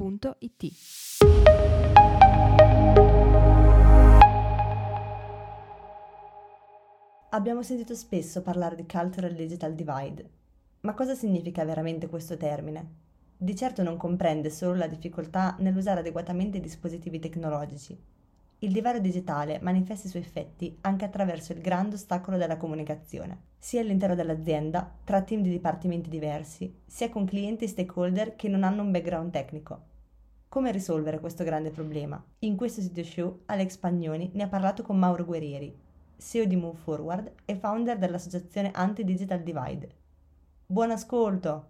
www.it. Abbiamo sentito spesso parlare di Cultural Digital Divide, ma cosa significa veramente questo termine? Di certo non comprende solo la difficoltà nell'usare adeguatamente i dispositivi tecnologici. Il divario digitale manifesta i suoi effetti anche attraverso il grande ostacolo della comunicazione, sia all'interno dell'azienda, tra team di dipartimenti diversi, sia con clienti e stakeholder che non hanno un background tecnico. Come risolvere questo grande problema? In questo sito show Alex Pagnoni ne ha parlato con Mauro Guerrieri, CEO di Move Forward e founder dell'associazione Anti-Digital Divide. Buon ascolto!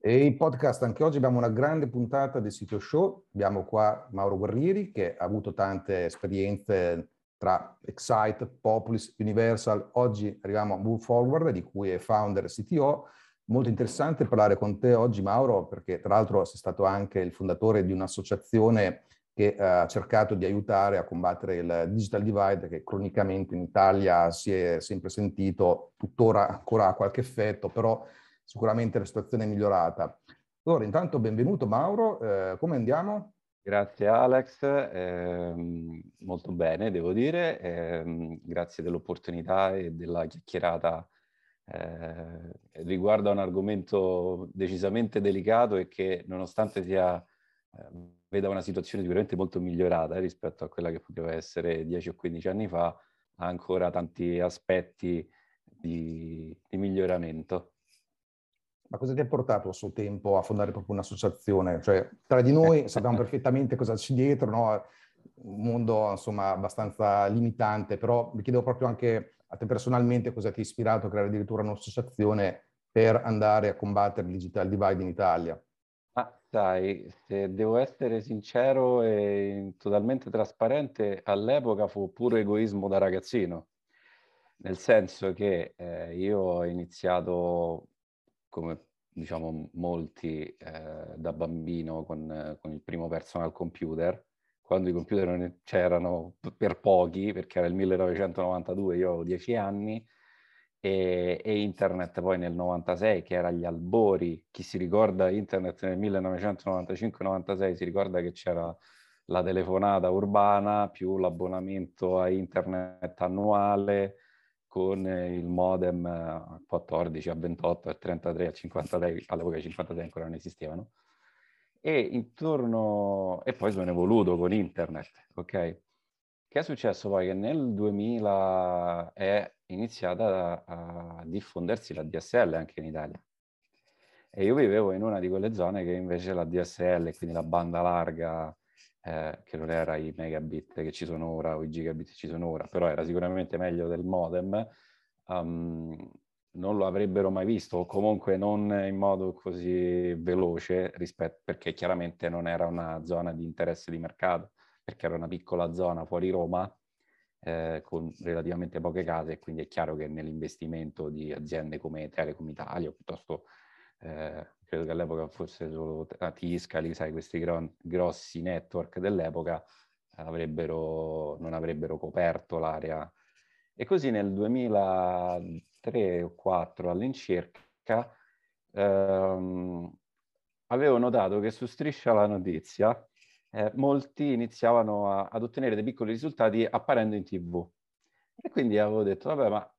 E in podcast anche oggi abbiamo una grande puntata del sito show. Abbiamo qua Mauro Guerrieri che ha avuto tante esperienze tra Excite, Populis, Universal. Oggi arriviamo a Move Forward di cui è founder e CTO molto interessante parlare con te oggi, Mauro, perché tra l'altro sei stato anche il fondatore di un'associazione che eh, ha cercato di aiutare a combattere il digital divide che cronicamente in Italia si è sempre sentito, tuttora ancora ha qualche effetto, però sicuramente la situazione è migliorata. Allora, intanto benvenuto Mauro, eh, come andiamo? Grazie Alex, eh, molto bene devo dire, eh, grazie dell'opportunità e della chiacchierata eh, riguarda un argomento decisamente delicato e che nonostante sia, eh, veda una situazione sicuramente molto migliorata eh, rispetto a quella che poteva essere 10 o 15 anni fa, ha ancora tanti aspetti di, di miglioramento. Ma cosa ti ha portato a suo tempo a fondare proprio un'associazione? Cioè, tra di noi sappiamo perfettamente cosa c'è dietro, no? un mondo insomma abbastanza limitante, però mi chiedo proprio anche a te personalmente cosa ti ha ispirato a creare addirittura un'associazione per andare a combattere il digital divide in Italia? Ah, sai, se devo essere sincero e totalmente trasparente, all'epoca fu puro egoismo da ragazzino, nel senso che eh, io ho iniziato, come diciamo molti, eh, da bambino con, con il primo personal computer, quando i computer non c'erano per pochi, perché era il 1992, io avevo 10 anni, e, e, internet poi nel 96, che era agli albori. Chi si ricorda internet nel 1995-96 si ricorda che c'era la telefonata urbana più l'abbonamento a internet annuale con il modem a 14, a 28, a 33, a 53, all'epoca i 56 ancora non esistevano e intorno e poi sono evoluto con internet, ok? Che è successo poi che nel 2000 è iniziata a, a diffondersi la DSL anche in Italia. E io vivevo in una di quelle zone che invece la DSL, quindi la banda larga, eh, che non era i megabit che ci sono ora o i gigabit che ci sono ora, però era sicuramente meglio del modem, um, non lo avrebbero mai visto o comunque non in modo così veloce rispetto, perché chiaramente non era una zona di interesse di mercato, perché era una piccola zona fuori Roma eh, con relativamente poche case e quindi è chiaro che nell'investimento di aziende come Telecom Italia o piuttosto eh, credo che all'epoca fosse solo Tiscali, sai, questi gro- grossi network dell'epoca avrebbero, non avrebbero coperto l'area. E così nel 2000 tre o quattro all'incirca, ehm, avevo notato che su Striscia la notizia eh, molti iniziavano a, ad ottenere dei piccoli risultati apparendo in tv. E quindi avevo detto, vabbè, ma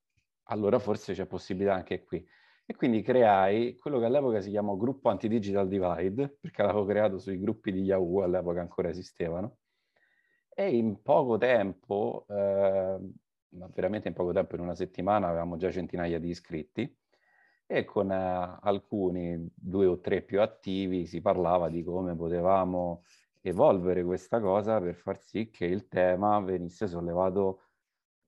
allora forse c'è possibilità anche qui. E quindi creai quello che all'epoca si chiamò gruppo anti-digital divide, perché l'avevo creato sui gruppi di Yahoo, all'epoca ancora esistevano. E in poco tempo eh, ma veramente in poco tempo, in una settimana, avevamo già centinaia di iscritti e con eh, alcuni, due o tre più attivi, si parlava di come potevamo evolvere questa cosa per far sì che il tema venisse sollevato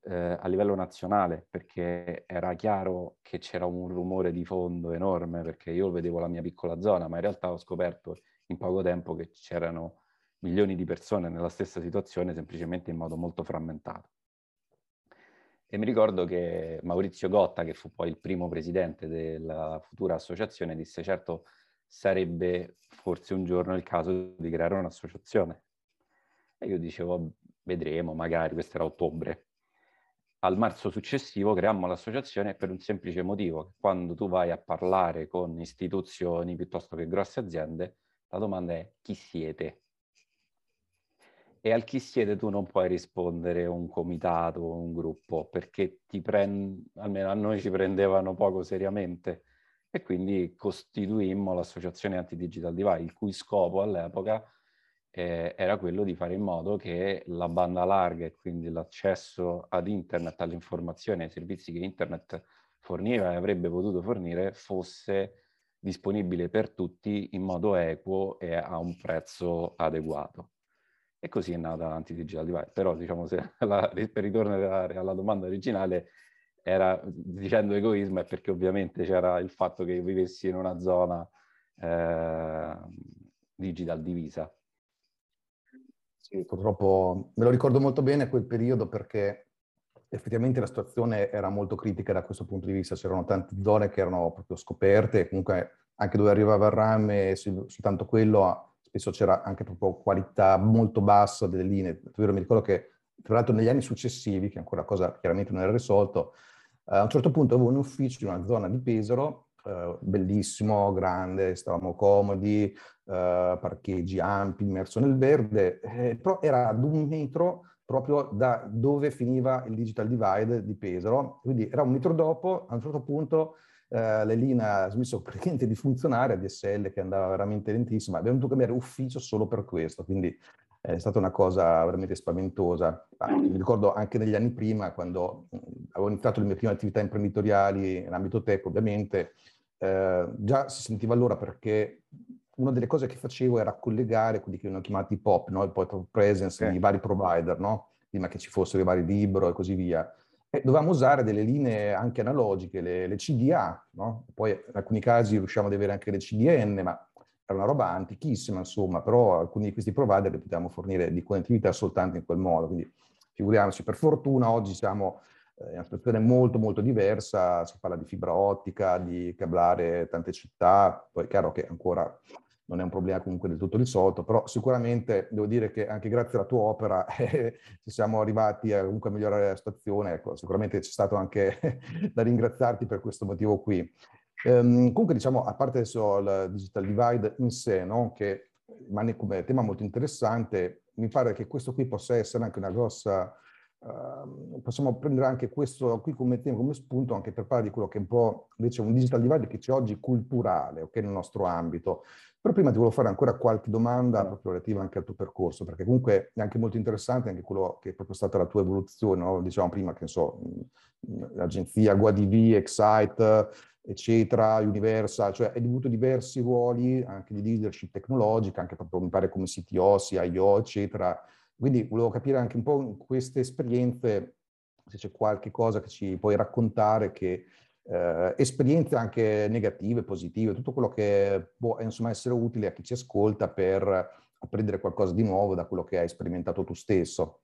eh, a livello nazionale, perché era chiaro che c'era un rumore di fondo enorme, perché io vedevo la mia piccola zona, ma in realtà ho scoperto in poco tempo che c'erano milioni di persone nella stessa situazione, semplicemente in modo molto frammentato. E mi ricordo che Maurizio Gotta, che fu poi il primo presidente della futura associazione, disse certo sarebbe forse un giorno il caso di creare un'associazione. E io dicevo, vedremo, magari, questo era ottobre. Al marzo successivo creammo l'associazione per un semplice motivo, quando tu vai a parlare con istituzioni piuttosto che grosse aziende, la domanda è chi siete? E al chi siete tu non puoi rispondere un comitato o un gruppo, perché ti prend... almeno a noi ci prendevano poco seriamente. E quindi costituimmo l'associazione Anti-Digital Divide, il cui scopo all'epoca eh, era quello di fare in modo che la banda larga e quindi l'accesso ad internet, alle informazioni, ai servizi che internet forniva e avrebbe potuto fornire fosse disponibile per tutti in modo equo e a un prezzo adeguato. E così è nata l'Anti-Digital Divide. Però, diciamo, se la, per ritornare alla domanda originale, era dicendo egoismo è perché ovviamente c'era il fatto che vivessi in una zona eh, digital divisa. Sì, purtroppo me lo ricordo molto bene quel periodo perché effettivamente la situazione era molto critica da questo punto di vista, c'erano tante zone che erano proprio scoperte, comunque anche dove arrivava il RAM su, soltanto quello spesso c'era anche proprio qualità molto bassa delle linee. Io mi ricordo che tra l'altro negli anni successivi, che ancora cosa chiaramente non era risolto, eh, a un certo punto avevo un ufficio in una zona di Pesaro, eh, bellissimo, grande, stavamo comodi, eh, parcheggi ampi, immerso nel verde, eh, però era ad un metro proprio da dove finiva il digital divide di Pesaro, quindi era un metro dopo, a un certo punto Uh, l'Elina ha smesso praticamente di funzionare, ADSL che andava veramente lentissima, abbiamo dovuto cambiare ufficio solo per questo, quindi è stata una cosa veramente spaventosa. Mi ricordo anche negli anni prima, quando avevo iniziato le mie prime attività imprenditoriali in ambito tech, ovviamente, eh, già si sentiva allora perché una delle cose che facevo era collegare quelli che vengono chiamati POP, no? il point of presence, okay. i vari provider, no? prima che ci fossero i vari libro e così via. E dovevamo usare delle linee anche analogiche, le, le CDA, no? poi in alcuni casi riusciamo ad avere anche le CDN, ma era una roba antichissima, insomma, però alcuni di questi provider li potevamo fornire di connettività soltanto in quel modo, quindi figuriamoci, per fortuna oggi siamo eh, in una situazione molto molto diversa, si parla di fibra ottica, di cablare tante città, poi è chiaro che ancora non è un problema comunque del tutto risolto, però sicuramente devo dire che anche grazie alla tua opera eh, siamo arrivati a comunque a migliorare la situazione, ecco, sicuramente c'è stato anche da ringraziarti per questo motivo qui. Um, comunque diciamo, a parte adesso il digital divide in sé, no? che rimane come tema molto interessante, mi pare che questo qui possa essere anche una grossa, uh, possiamo prendere anche questo qui come tema, come spunto anche per parlare di quello che è un po' invece un digital divide che c'è oggi culturale, ok, nel nostro ambito. Però prima ti volevo fare ancora qualche domanda proprio relativa anche al tuo percorso, perché comunque è anche molto interessante anche quello che è proprio stata la tua evoluzione, no? dicevamo prima che so, l'agenzia GuaDV, Excite, eccetera, Universal, cioè hai avuto diversi ruoli anche di leadership tecnologica, anche proprio mi pare come CTO, CIO, eccetera. Quindi volevo capire anche un po' in queste esperienze se c'è qualche cosa che ci puoi raccontare che eh, esperienze anche negative, positive, tutto quello che può insomma essere utile a chi ci ascolta per apprendere qualcosa di nuovo da quello che hai sperimentato tu stesso.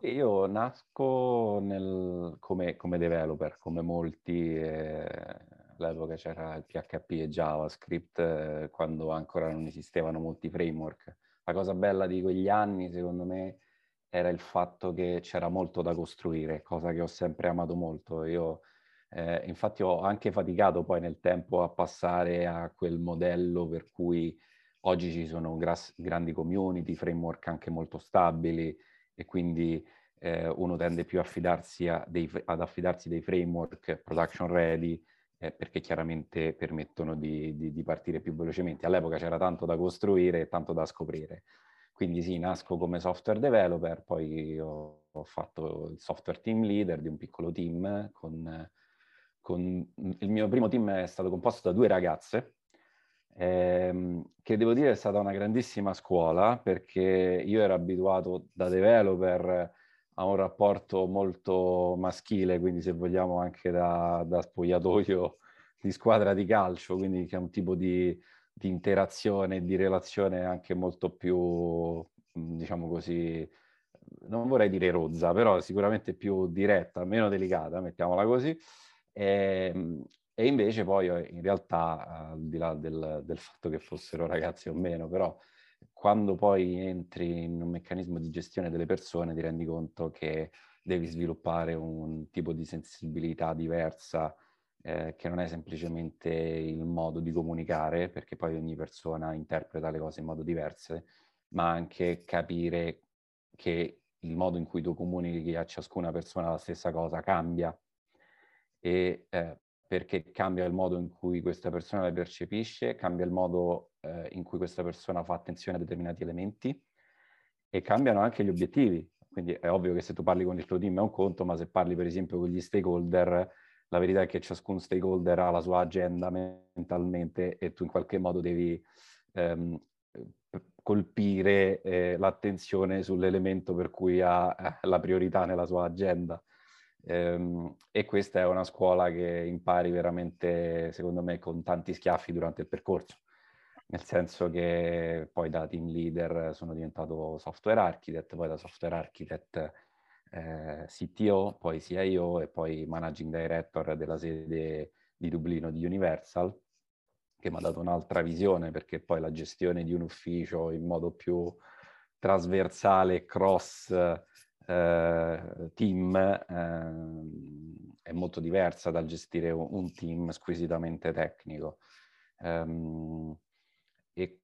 Io nasco nel, come, come, developer, come molti, eh, all'epoca c'era il PHP e JavaScript, eh, quando ancora non esistevano molti framework. La cosa bella di quegli anni, secondo me, era il fatto che c'era molto da costruire, cosa che ho sempre amato molto. Io, eh, infatti, ho anche faticato poi nel tempo a passare a quel modello per cui oggi ci sono gras- grandi community, framework anche molto stabili, e quindi eh, uno tende più affidarsi dei, ad affidarsi dei framework production ready eh, perché chiaramente permettono di, di, di, partire più velocemente. All'epoca c'era tanto da costruire e tanto da scoprire. Quindi sì, nasco come software developer, poi ho, ho fatto il software team leader di un piccolo team con, con il mio primo team è stato composto da due ragazze ehm, che devo dire è stata una grandissima scuola perché io ero abituato da developer a un rapporto molto maschile, quindi se vogliamo anche da, da spogliatoio di squadra di calcio, quindi che è un tipo di, di interazione, di relazione anche molto più, diciamo così, non vorrei dire rozza, però sicuramente più diretta, meno delicata, mettiamola così. E, ehm, e invece poi eh, in realtà, al di là del, del, fatto che fossero ragazzi o meno, però quando poi entri in un meccanismo di gestione delle persone ti rendi conto che devi sviluppare un tipo di sensibilità diversa, eh, che non è semplicemente il modo di comunicare, perché poi ogni persona interpreta le cose in modo diverso, ma anche capire che il modo in cui tu comunichi a ciascuna persona la stessa cosa cambia. E eh, perché cambia il modo in cui questa persona la percepisce, cambia il modo eh, in cui questa persona fa attenzione a determinati elementi e cambiano anche gli obiettivi. Quindi è ovvio che se tu parli con il tuo team è un conto, ma se parli per esempio con gli stakeholder, la verità è che ciascun stakeholder ha la sua agenda mentalmente e tu in qualche modo devi ehm, colpire eh, l'attenzione sull'elemento per cui ha eh, la priorità nella sua agenda. Ehm, e questa è una scuola che impari veramente, secondo me, con tanti schiaffi durante il percorso. Nel senso che poi da team leader sono diventato software architect, poi da software architect eh, CTO, poi CIO e poi managing director della sede di Dublino di Universal che mi ha dato un'altra visione perché poi la gestione di un ufficio in modo più trasversale, cross eh, team, eh, è molto diversa dal gestire un, team squisitamente tecnico. Um, e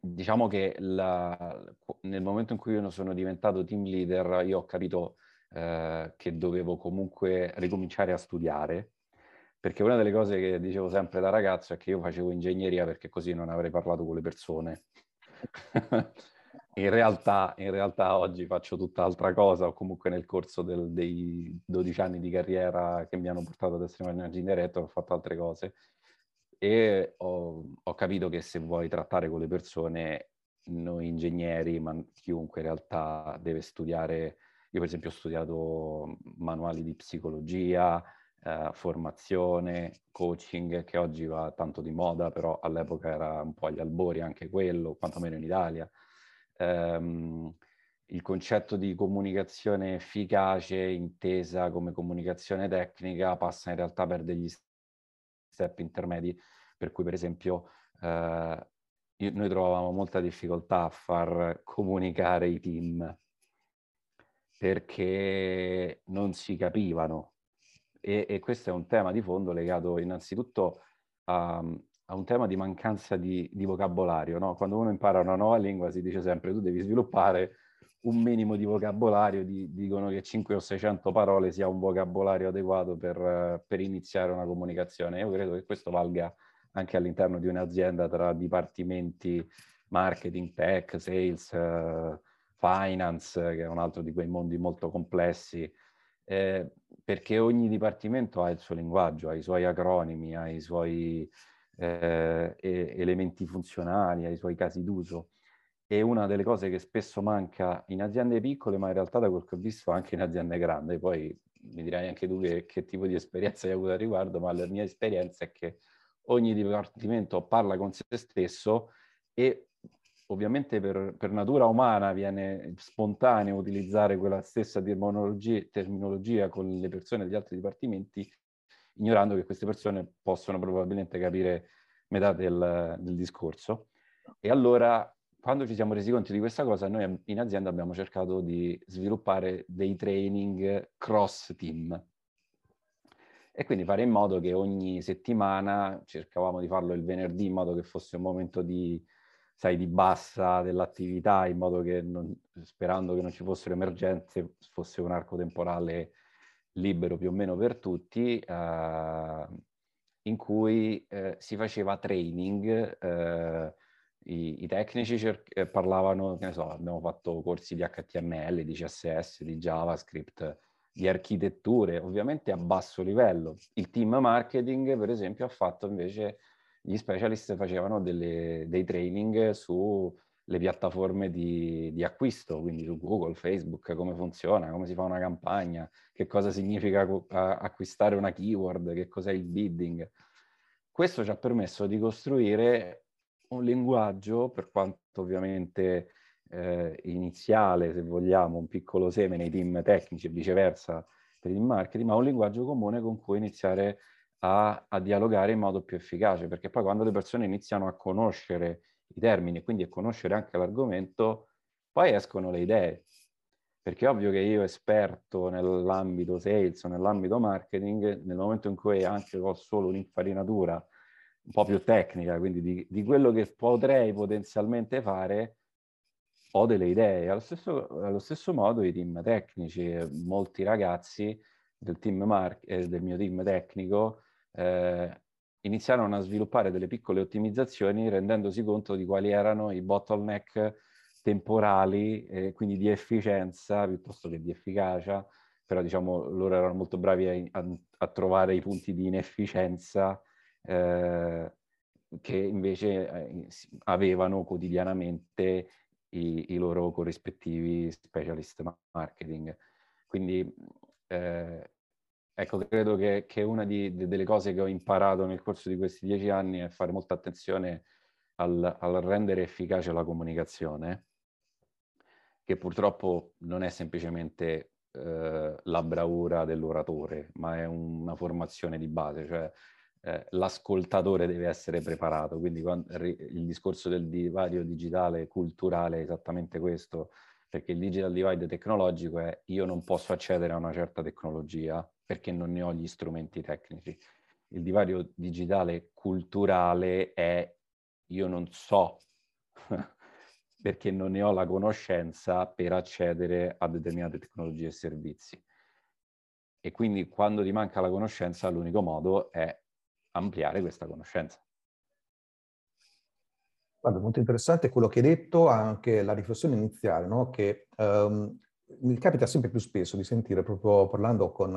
diciamo che la, nel momento in cui io sono diventato team leader, io ho capito eh, che dovevo comunque ricominciare a studiare perché una delle cose che dicevo sempre da ragazzo è che io facevo ingegneria perché così non avrei parlato con le persone. In, realtà, in, realtà, oggi faccio tutt'altra cosa, o comunque nel corso del, dei 12 anni di carriera che mi hanno portato ad essere managing director ho fatto altre cose e ho, ho capito che se vuoi trattare con le persone, noi ingegneri, ma chiunque in realtà deve studiare, io per esempio ho studiato manuali di psicologia, eh, formazione, coaching, che oggi va tanto di moda, però all'epoca era un po' agli albori anche quello, quantomeno in Italia. Um, il concetto di comunicazione efficace, intesa come comunicazione tecnica, passa in realtà per degli step intermedi, per cui per esempio eh, noi trovavamo molta difficoltà a far comunicare i team perché non si capivano. E, e, questo è un tema di fondo legato innanzitutto a, a un tema di mancanza di, di vocabolario. No? Quando uno impara una nuova lingua si dice sempre tu devi sviluppare un minimo di vocabolario, di, dicono che 5 o 600 parole sia un vocabolario adeguato per, per iniziare una comunicazione. Io credo che questo valga anche all'interno di un'azienda tra dipartimenti marketing, tech, sales, uh, finance, che è un altro di quei mondi molto complessi, eh, perché ogni dipartimento ha il suo linguaggio, ha i suoi acronimi, ha i suoi eh, elementi funzionali, ha i suoi casi d'uso. E una delle cose che spesso manca in aziende piccole, ma in realtà da quel che ho visto anche in aziende grandi, poi mi dirai anche tu che, che tipo di esperienza hai avuto a riguardo, ma la mia esperienza è che ogni dipartimento parla con se stesso e ovviamente per, per, natura umana viene spontaneo utilizzare quella stessa terminologia con le persone degli altri dipartimenti, ignorando che queste persone possono probabilmente capire metà del, del discorso. E allora, quando ci siamo resi conto di questa cosa, noi in azienda abbiamo cercato di sviluppare dei training cross team. E quindi fare in modo che ogni settimana cercavamo di farlo il venerdì in modo che fosse un momento di sai, di bassa dell'attività in modo che, non, sperando che non ci fossero emergenze, fosse un arco temporale libero più o meno per tutti, eh, in cui eh, si faceva training, eh, i, i, tecnici cer- eh, parlavano, che ne so, abbiamo fatto corsi di HTML, di CSS, di JavaScript, di architetture, ovviamente a basso livello. Il team marketing, per esempio, ha fatto invece gli specialist facevano delle, dei training sulle piattaforme di, di, acquisto, quindi su Google, Facebook, come funziona, come si fa una campagna, che cosa significa acquistare una keyword, che cos'è il bidding. Questo ci ha permesso di costruire un linguaggio, per quanto ovviamente eh, iniziale, se vogliamo, un piccolo seme nei team tecnici e viceversa per il marketing, ma un linguaggio comune con cui iniziare a, a, dialogare in modo più efficace, perché poi quando le persone iniziano a conoscere i termini e quindi a conoscere anche l'argomento, poi escono le idee. Perché è ovvio che io esperto nell'ambito sales o nell'ambito marketing, nel momento in cui anche ho solo un'infarinatura un po' più tecnica, quindi di, di quello che potrei potenzialmente fare, ho delle idee. Allo stesso, allo stesso modo i team tecnici, molti ragazzi del, team mar- eh, del mio team tecnico eh, iniziarono a sviluppare delle piccole ottimizzazioni rendendosi conto di quali erano i bottleneck temporali, eh, quindi di efficienza piuttosto che di efficacia, però diciamo loro erano molto bravi a, a, a trovare i punti di inefficienza eh, che invece eh, avevano quotidianamente i, i loro corrispettivi specialist marketing. Quindi eh, ecco, credo che, che una di, de, delle cose che ho imparato nel corso di questi dieci anni è fare molta attenzione al, al rendere efficace la comunicazione, che purtroppo non è semplicemente eh, la bravura dell'oratore, ma è una formazione di base, cioè eh, l'ascoltatore deve essere preparato, quindi quando, il discorso del divario digitale culturale è esattamente questo, perché il digital divide tecnologico è io non posso accedere a una certa tecnologia perché non ne ho gli strumenti tecnici. Il divario digitale culturale è io non so perché non ne ho la conoscenza per accedere a determinate tecnologie e servizi. E quindi quando ti manca la conoscenza l'unico modo è ampliare questa conoscenza. Guarda, molto interessante quello che hai detto, anche la riflessione iniziale, no? che um, mi capita sempre più spesso di sentire, proprio parlando con,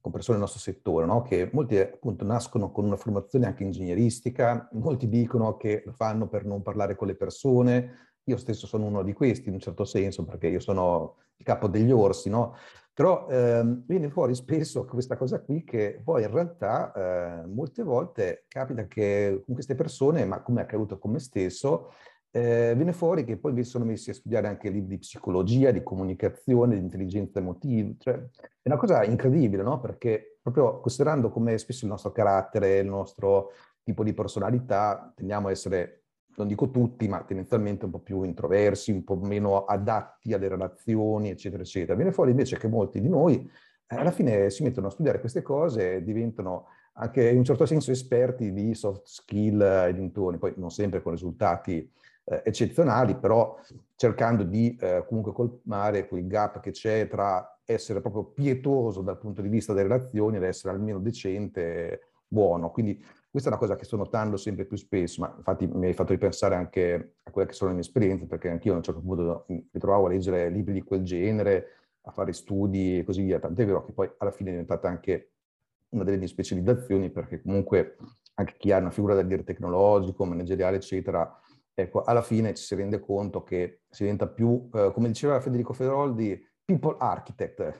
con persone del nostro settore, no? che molti appunto nascono con una formazione anche ingegneristica, molti dicono che lo fanno per non parlare con le persone, io stesso sono uno di questi in un certo senso, perché io sono il capo degli orsi, no? Però ehm, viene fuori spesso questa cosa qui che poi in realtà eh, molte volte capita che con queste persone, ma come è accaduto con me stesso, eh, viene fuori che poi vi sono messi a studiare anche libri di psicologia, di comunicazione, di intelligenza emotiva. Cioè, è una cosa incredibile, no? Perché proprio considerando come spesso il nostro carattere, il nostro tipo di personalità, tendiamo a essere non dico tutti, ma tendenzialmente un po' più introversi, un po' meno adatti alle relazioni, eccetera, eccetera. Viene fuori invece che molti di noi eh, alla fine si mettono a studiare queste cose e diventano anche in un certo senso esperti di soft skill e dintorni, poi non sempre con risultati eh, eccezionali, però cercando di eh, comunque colmare quel gap che c'è tra essere proprio pietoso dal punto di vista delle relazioni ed essere almeno decente, buono. Quindi questa è una cosa che sto notando sempre più spesso, ma infatti mi hai fatto ripensare anche a quelle che sono le mie esperienze, perché anch'io a un certo punto mi ritrovavo a leggere libri di quel genere, a fare studi e così via. Tant'è vero che poi alla fine è diventata anche una delle mie specializzazioni, perché comunque anche chi ha una figura da dire tecnologico, manageriale, eccetera, ecco, alla fine ci si rende conto che si diventa più, eh, come diceva Federico Feroldi, people architect,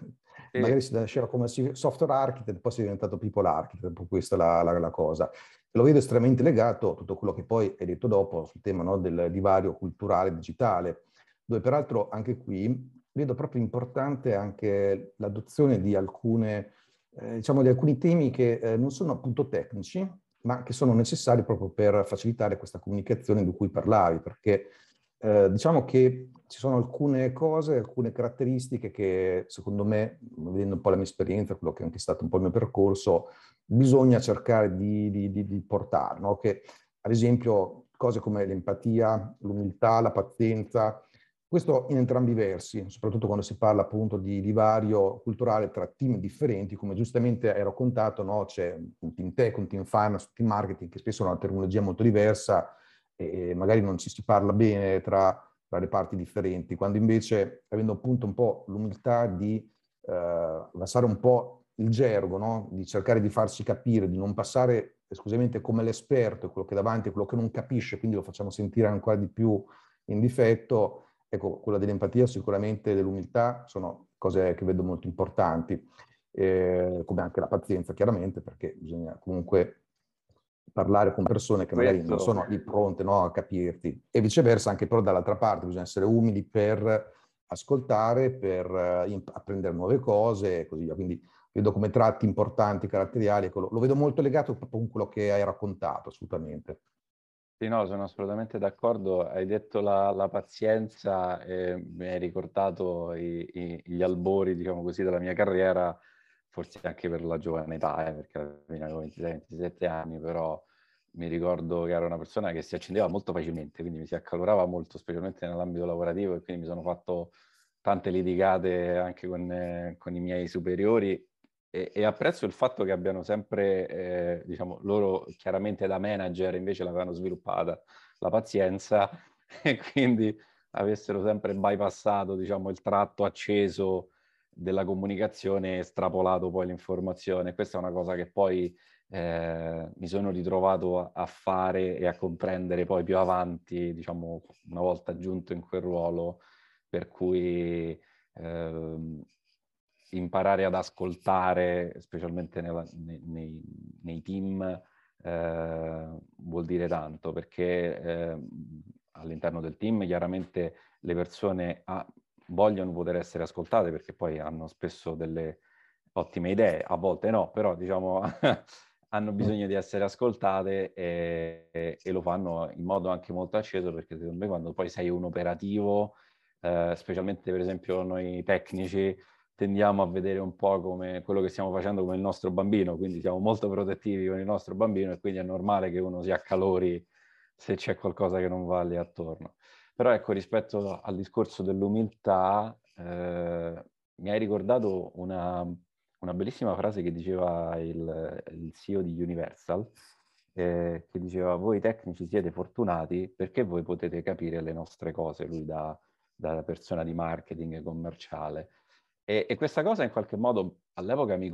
sì. magari si nasceva come software architect, poi si è diventato people architect, questa è la, la, la, cosa. Lo vedo estremamente legato a tutto quello che poi hai detto dopo sul tema no, del divario culturale digitale, dove peraltro anche qui vedo proprio importante anche l'adozione di alcune, eh, diciamo, di alcuni temi che eh, non sono appunto tecnici, ma che sono necessari proprio per facilitare questa comunicazione di cui parlavi, perché eh, diciamo che ci sono alcune cose, alcune caratteristiche che secondo me, vedendo un po' la mia esperienza, quello che è anche stato un po' il mio percorso, bisogna cercare di, di, di, di portare, no? che ad esempio cose come l'empatia, l'umiltà, la pazienza, questo in entrambi i versi, soprattutto quando si parla appunto di divario culturale tra team differenti, come giustamente hai raccontato, no? c'è un team tech, un team finance, un team marketing che spesso hanno una terminologia molto diversa, e magari non ci si parla bene tra, tra le parti differenti, quando invece, avendo appunto un po' l'umiltà di eh, abbassare un po' il gergo, no? di cercare di farsi capire, di non passare esclusivamente come l'esperto, quello che è davanti, quello che non capisce, quindi lo facciamo sentire ancora di più in difetto, ecco, quella dell'empatia sicuramente dell'umiltà sono cose che vedo molto importanti, eh, come anche la pazienza chiaramente, perché bisogna comunque parlare con persone che magari non sono lì pronte no, a capirti e viceversa anche però dall'altra parte bisogna essere umili per ascoltare, per uh, apprendere nuove cose e così via. Quindi vedo come tratti importanti, caratteriali, ecco, lo, lo vedo molto legato proprio con quello che hai raccontato, assolutamente. Sì, no, sono assolutamente d'accordo. Hai detto la, la pazienza e mi hai ricordato i, i, gli albori, diciamo così, della mia carriera, forse anche per la giovane età, eh, perché avevo 26-27 anni, però mi ricordo che ero una persona che si accendeva molto facilmente, quindi mi si accalorava molto, specialmente nell'ambito lavorativo, e quindi mi sono fatto tante litigate anche con, con i miei superiori e, e, apprezzo il fatto che abbiano sempre, eh, diciamo, loro chiaramente da manager invece l'avevano sviluppata la pazienza e quindi avessero sempre bypassato, diciamo, il tratto acceso della comunicazione e estrapolato poi l'informazione. Questa è una cosa che poi eh, mi sono ritrovato a, a, fare e a comprendere poi più avanti, diciamo, una volta giunto in quel ruolo, per cui eh, imparare ad ascoltare, specialmente nella, nei, nei, team, eh, vuol dire tanto, perché eh, all'interno del team chiaramente le persone ha, vogliono poter essere ascoltate perché poi hanno spesso delle ottime idee, a volte no, però diciamo hanno bisogno di essere ascoltate e, e, e, lo fanno in modo anche molto acceso perché secondo me quando poi sei un operativo, eh, specialmente per esempio noi tecnici, tendiamo a vedere un po' come quello che stiamo facendo con il nostro bambino, quindi siamo molto protettivi con il nostro bambino e quindi è normale che uno si accalori se c'è qualcosa che non va lì attorno. Però ecco, rispetto al discorso dell'umiltà, eh, mi hai ricordato una, una, bellissima frase che diceva il, il CEO di Universal, eh, che diceva voi tecnici siete fortunati perché voi potete capire le nostre cose, lui da, da persona di marketing commerciale. E, e, questa cosa in qualche modo all'epoca mi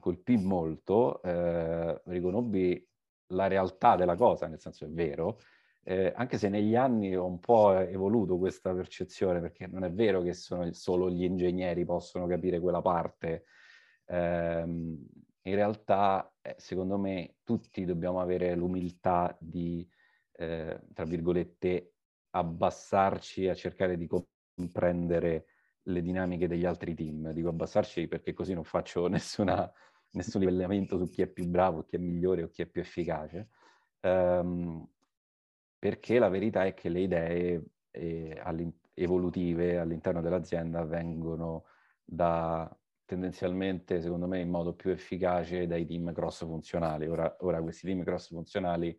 colpì molto, eh, riconobbi la realtà della cosa, nel senso è vero, eh, anche se negli anni ho un po' evoluto questa percezione, perché non è vero che sono, solo gli ingegneri possono capire quella parte. Eh, in realtà, eh, secondo me, tutti dobbiamo avere l'umiltà di, eh, tra virgolette, abbassarci a cercare di comprendere le dinamiche degli altri team. Dico abbassarci perché così non faccio nessuna, nessun livellamento su chi è più bravo, chi è migliore o chi è più efficace. Um, perché la verità è che le idee eh, evolutive all'interno dell'azienda vengono da tendenzialmente, secondo me, in modo più efficace dai team cross funzionali. Ora, ora questi team cross funzionali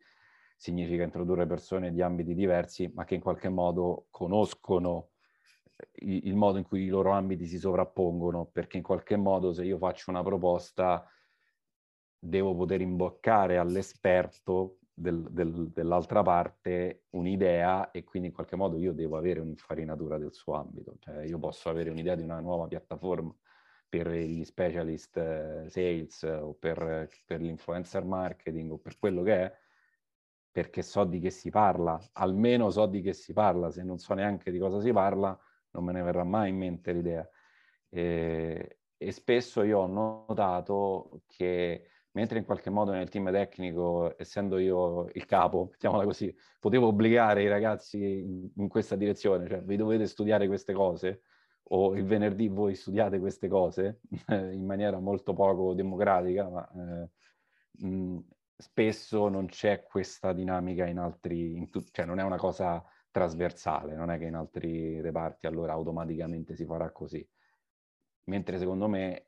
significa introdurre persone di ambiti diversi, ma che in qualche modo conoscono il modo in cui i loro ambiti si sovrappongono, perché in qualche modo se io faccio una proposta devo poter imboccare all'esperto del, del, dell'altra parte un'idea e quindi in qualche modo io devo avere un'infarinatura del suo ambito. Cioè io posso avere un'idea di una nuova piattaforma per gli specialist eh, sales o per, per l'influencer marketing o per quello che è, perché so di che si parla, almeno so di che si parla, se non so neanche di cosa si parla, non me ne verrà mai in mente l'idea. E, e spesso io ho notato che mentre in qualche modo nel team tecnico, essendo io il capo, mettiamola così, potevo obbligare i ragazzi in, in questa direzione, cioè vi dovete studiare queste cose, o il venerdì voi studiate queste cose in maniera molto poco democratica, ma eh, mh, spesso non c'è questa dinamica in altri, in tu- cioè non è una cosa trasversale, non è che in altri reparti allora automaticamente si farà così. Mentre secondo me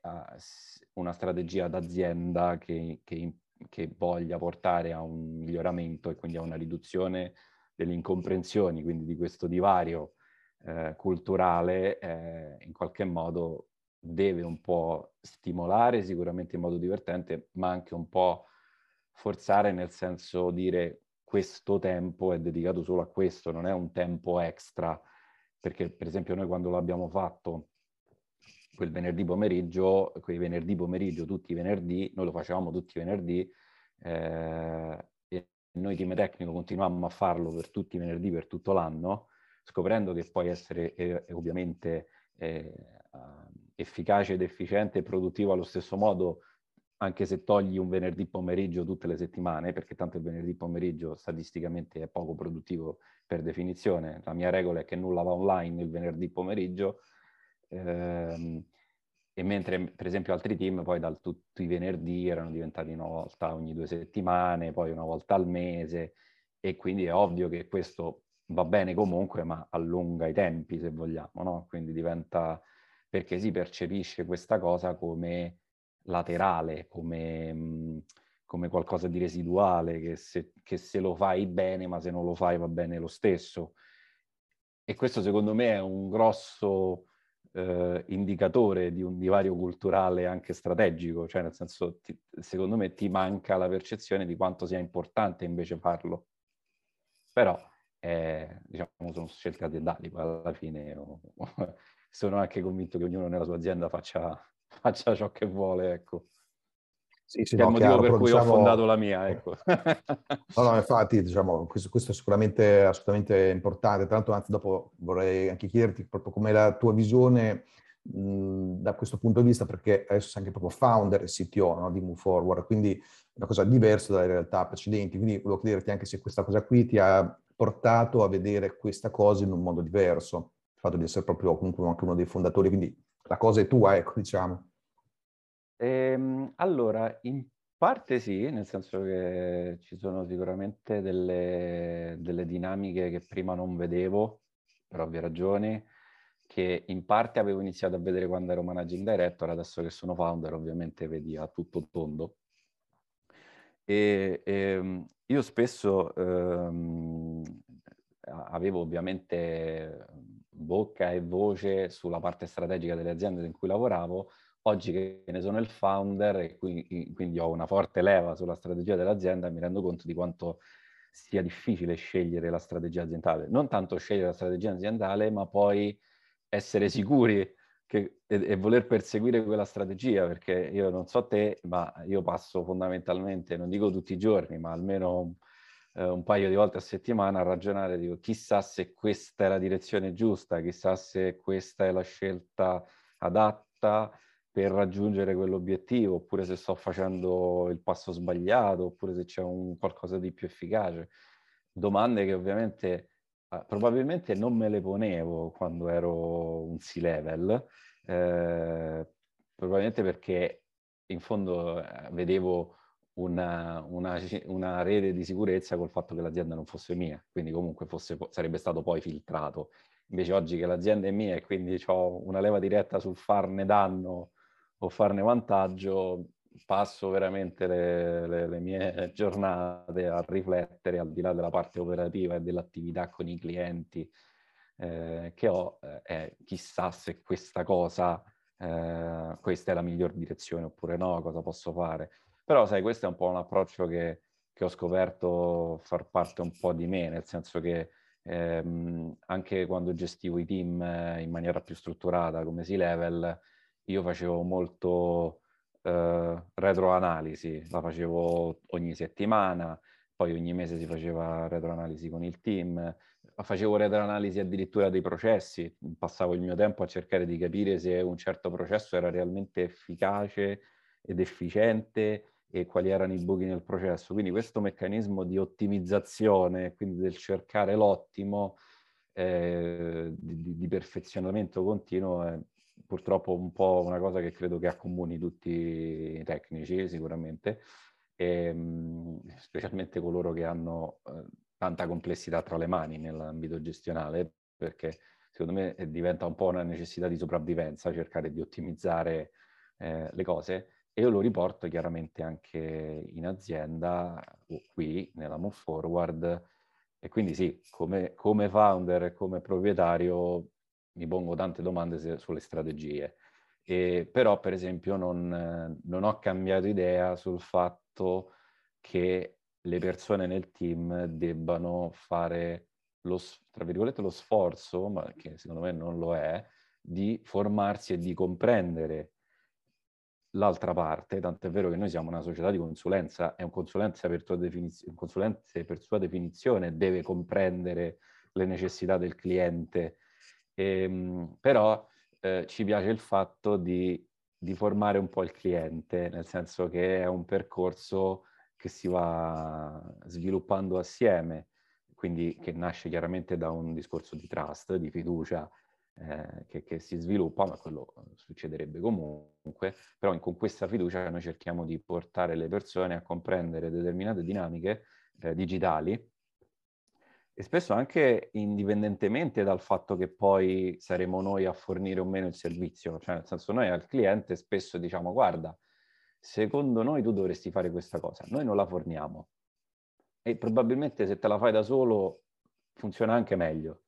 una strategia d'azienda che, che, che voglia portare a un miglioramento e quindi a una riduzione delle incomprensioni, quindi di questo divario eh, culturale, eh, in qualche modo deve un po' stimolare sicuramente in modo divertente, ma anche un po' forzare nel senso dire questo tempo è dedicato solo a questo, non è un tempo extra, perché per esempio noi quando l'abbiamo fatto quel venerdì pomeriggio, quei venerdì pomeriggio, tutti i venerdì, noi lo facevamo tutti i venerdì, eh, e noi team tecnico continuavamo a farlo per tutti i venerdì, per tutto l'anno, scoprendo che puoi essere eh, ovviamente eh, efficace ed efficiente e produttivo allo stesso modo anche se togli un venerdì pomeriggio tutte le settimane, perché tanto il venerdì pomeriggio statisticamente è poco produttivo per definizione. La mia regola è che nulla va online il venerdì pomeriggio, ehm, e mentre per esempio altri team poi da tutti i venerdì erano diventati una volta ogni due settimane, poi una volta al mese, e quindi è ovvio che questo va bene comunque, ma allunga i tempi se vogliamo, no? Quindi diventa, perché si percepisce questa cosa come laterale, come, mh, come qualcosa di residuale, che se, che se lo fai bene, ma se non lo fai va bene lo stesso. E questo secondo me è un grosso eh, indicatore di un divario culturale anche strategico, cioè nel senso, ti, secondo me ti manca la percezione di quanto sia importante invece farlo. Però, eh, diciamo, sono scelte aziendali, poi alla fine oh, sono anche convinto che ognuno nella sua azienda faccia, faccia ciò che vuole, ecco. Sì, sì, che no, è il motivo chiaro, per cui diciamo... ho fondato la mia, ecco. no, no, infatti, diciamo, questo, questo, è sicuramente assolutamente importante. Tra l'altro, anzi, dopo vorrei anche chiederti proprio com'è la tua visione mh, da questo punto di vista, perché adesso sei anche proprio founder e CTO no, di Move Forward, quindi una cosa diversa dalle realtà precedenti. Quindi volevo chiederti anche se questa cosa qui ti ha portato a vedere questa cosa in un modo diverso, il fatto di essere proprio comunque anche uno dei fondatori, quindi la cosa è tua, ecco, diciamo. Ehm, allora, in parte sì, nel senso che ci sono sicuramente delle, delle dinamiche che prima non vedevo, per ovvie ragioni, che in parte avevo iniziato a vedere quando ero managing director, adesso che sono founder ovviamente vedi a tutto tondo. E, e ehm, io spesso ehm, avevo ovviamente bocca e voce sulla parte strategica delle aziende in cui lavoravo, oggi che ne sono il founder e quindi ho una forte leva sulla strategia dell'azienda, mi rendo conto di quanto sia difficile scegliere la strategia aziendale. Non tanto scegliere la strategia aziendale, ma poi essere sicuri che, e, e, voler perseguire quella strategia, perché io non so te, ma io passo fondamentalmente, non dico tutti i giorni, ma almeno eh, un paio di volte a settimana a ragionare, dico chissà se questa è la direzione giusta, chissà se questa è la scelta adatta per raggiungere quell'obiettivo, oppure se sto facendo il passo sbagliato, oppure se c'è un qualcosa di più efficace. Domande che ovviamente eh, probabilmente non me le ponevo quando ero un C-level, eh, probabilmente perché in fondo eh, vedevo una, una, una, rete di sicurezza col fatto che l'azienda non fosse mia, quindi comunque fosse, sarebbe stato poi filtrato. Invece oggi che l'azienda è mia e quindi ho una leva diretta sul farne danno o farne vantaggio, passo veramente le, le, le, mie giornate a riflettere al di là della parte operativa e dell'attività con i clienti eh, che ho, eh, chissà se questa cosa, eh, questa è la miglior direzione oppure no, cosa posso fare. Però sai, questo è un po' un approccio che, che ho scoperto far parte un po' di me, nel senso che ehm, anche quando gestivo i team in maniera più strutturata come C-Level, io facevo molto eh, retroanalisi, la facevo ogni settimana, poi ogni mese si faceva retroanalisi con il team, facevo retroanalisi addirittura dei processi, passavo il mio tempo a cercare di capire se un certo processo era realmente efficace ed efficiente e quali erano i buchi nel processo. Quindi questo meccanismo di ottimizzazione, quindi del cercare l'ottimo, eh, di, di, perfezionamento continuo, è, purtroppo un po' una cosa che credo che accomuni tutti i tecnici sicuramente, e, ehm, specialmente coloro che hanno eh, tanta complessità tra le mani nell'ambito gestionale, perché secondo me eh, diventa un po' una necessità di sopravvivenza cercare di ottimizzare eh, le cose e io lo riporto chiaramente anche in azienda qui nella Move Forward e quindi sì, come, come founder come proprietario mi pongo tante domande sulle strategie. E, però, per esempio, non, non, ho cambiato idea sul fatto che le persone nel team debbano fare lo, lo sforzo, ma che secondo me non lo è, di formarsi e di comprendere l'altra parte, tanto è vero che noi siamo una società di consulenza e un consulente per, per sua definizione deve comprendere le necessità del cliente, e, ehm, però eh, ci piace il fatto di di formare un po' il cliente, nel senso che è un percorso che si va sviluppando assieme, quindi che nasce chiaramente da un discorso di trust, di fiducia eh, che, che, si sviluppa, ma quello succederebbe comunque, però con questa fiducia noi cerchiamo di portare le persone a comprendere determinate dinamiche eh, digitali e spesso anche indipendentemente dal fatto che poi saremo noi a fornire o meno il servizio, cioè nel senso noi al cliente spesso diciamo guarda, secondo noi tu dovresti fare questa cosa, noi non la forniamo e probabilmente se te la fai da solo funziona anche meglio,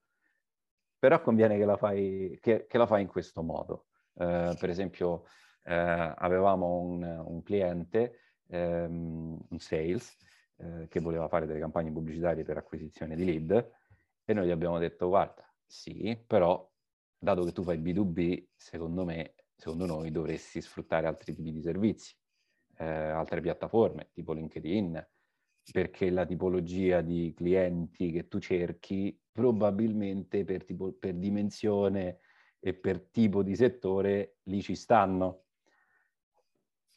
però conviene che la fai, che, che la fai in questo modo. Eh, per esempio eh, avevamo un, un cliente, ehm, un sales, eh, che voleva fare delle campagne pubblicitarie per acquisizione di lead e noi gli abbiamo detto guarda, sì, però dato che tu fai B2B, secondo me, secondo noi dovresti sfruttare altri tipi di servizi eh, altre piattaforme tipo LinkedIn, perché la tipologia di clienti che tu cerchi probabilmente per, tipo, per dimensione e per tipo di settore lì ci stanno.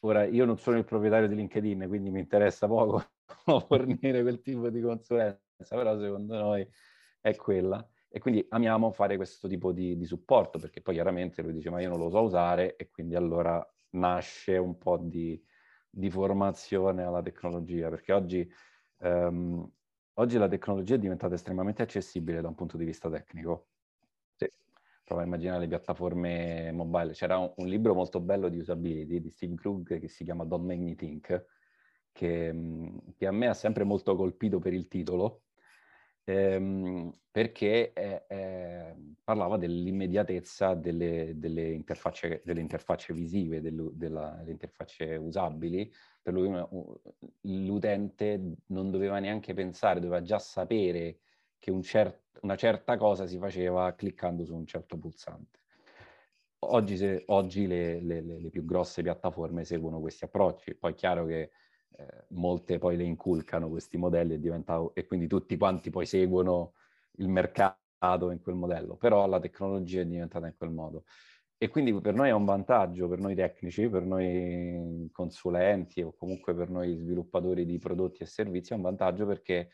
Ora, io non sono il proprietario di LinkedIn, quindi mi interessa poco fornire quel tipo di consulenza, però secondo noi è quella. E quindi amiamo fare questo tipo di, di supporto, perché poi chiaramente lui dice ma io non lo so usare e quindi allora nasce un po' di, di formazione alla tecnologia, perché oggi, um, oggi la tecnologia è diventata estremamente accessibile da un punto di vista tecnico. Sì. Prova a immaginare le piattaforme mobile. C'era un, un, libro molto bello di usability di Steve Krug che si chiama Don't Make Me Think, che, che a me ha sempre molto colpito per il titolo, ehm, perché eh, eh, parlava dell'immediatezza delle, delle, interfacce, delle interfacce visive, delle, della, delle interfacce usabili. Per lui l'utente non doveva neanche pensare, doveva già sapere che un cer- una certa cosa si faceva cliccando su un certo pulsante. Oggi, se, oggi le, le, le, più grosse piattaforme seguono questi approcci. Poi è chiaro che eh, molte poi le inculcano questi modelli e, diventa, e quindi tutti quanti poi seguono il mercato in quel modello, però la tecnologia è diventata in quel modo. E quindi per noi è un vantaggio, per noi tecnici, per noi consulenti o comunque per noi sviluppatori di prodotti e servizi, è un vantaggio perché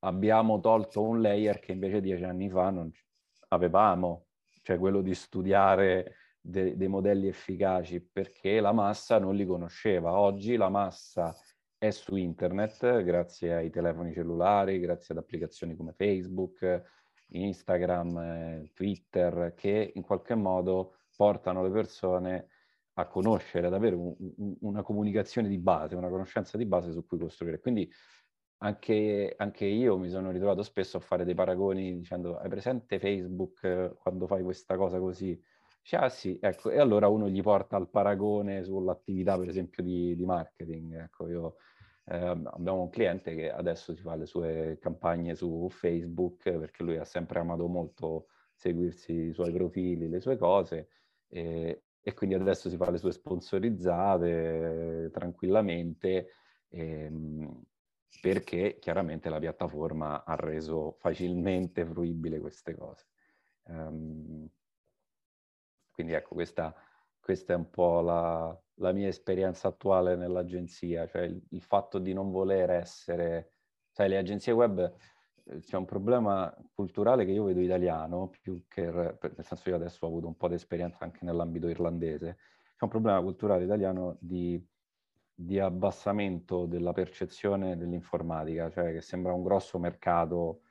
abbiamo tolto un layer che invece dieci anni fa non avevamo, cioè quello di studiare de- dei modelli efficaci perché la massa non li conosceva. Oggi la massa è su internet grazie ai telefoni cellulari, grazie ad applicazioni come Facebook, Instagram, eh, Twitter, che in qualche modo portano le persone a conoscere, ad avere un, un, una comunicazione di base, una conoscenza di base su cui costruire. Quindi anche, anche, io mi sono ritrovato spesso a fare dei paragoni dicendo hai presente Facebook eh, quando fai questa cosa così? Dice, ah sì, ecco, e allora uno gli porta al paragone sull'attività, per esempio, di, di marketing. Ecco, io, eh, abbiamo un cliente che adesso si fa le sue campagne su Facebook perché lui ha sempre amato molto seguirsi i suoi profili, le sue cose, e, e quindi adesso si fa le sue sponsorizzate eh, tranquillamente. Ehm, perché chiaramente la piattaforma ha reso facilmente fruibile queste cose. Um, quindi ecco, questa, questa è un po' la, la, mia esperienza attuale nell'agenzia, cioè il, il, fatto di non voler essere... Sai, le agenzie web eh, c'è un problema culturale che io vedo italiano, più che, nel senso io adesso ho avuto un po' di esperienza anche nell'ambito irlandese, c'è un problema culturale italiano di, di abbassamento della percezione dell'informatica, cioè che sembra un grosso mercato,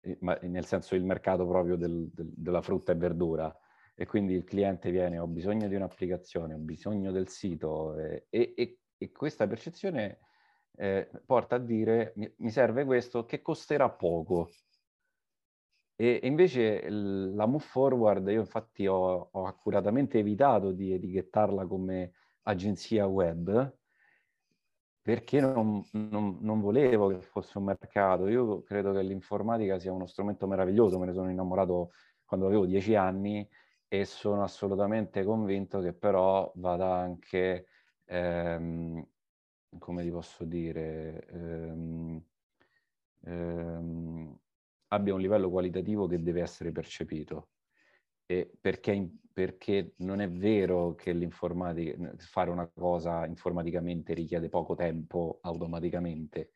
eh, nel senso il mercato proprio del, del, della frutta e verdura, e quindi il cliente viene ho bisogno di un'applicazione, ho bisogno del sito eh, e, e, e, questa percezione eh, porta a dire mi, mi, serve questo che costerà poco. E, invece la Move Forward, io infatti ho, ho accuratamente evitato di etichettarla come agenzia web, perché non, non, non, volevo che fosse un mercato. Io credo che l'informatica sia uno strumento meraviglioso, me ne sono innamorato quando avevo dieci anni e sono assolutamente convinto che però vada anche, ehm, come ti posso dire, ehm, ehm, abbia un livello qualitativo che deve essere percepito. perché, perché non è vero che fare una cosa informaticamente richiede poco tempo automaticamente,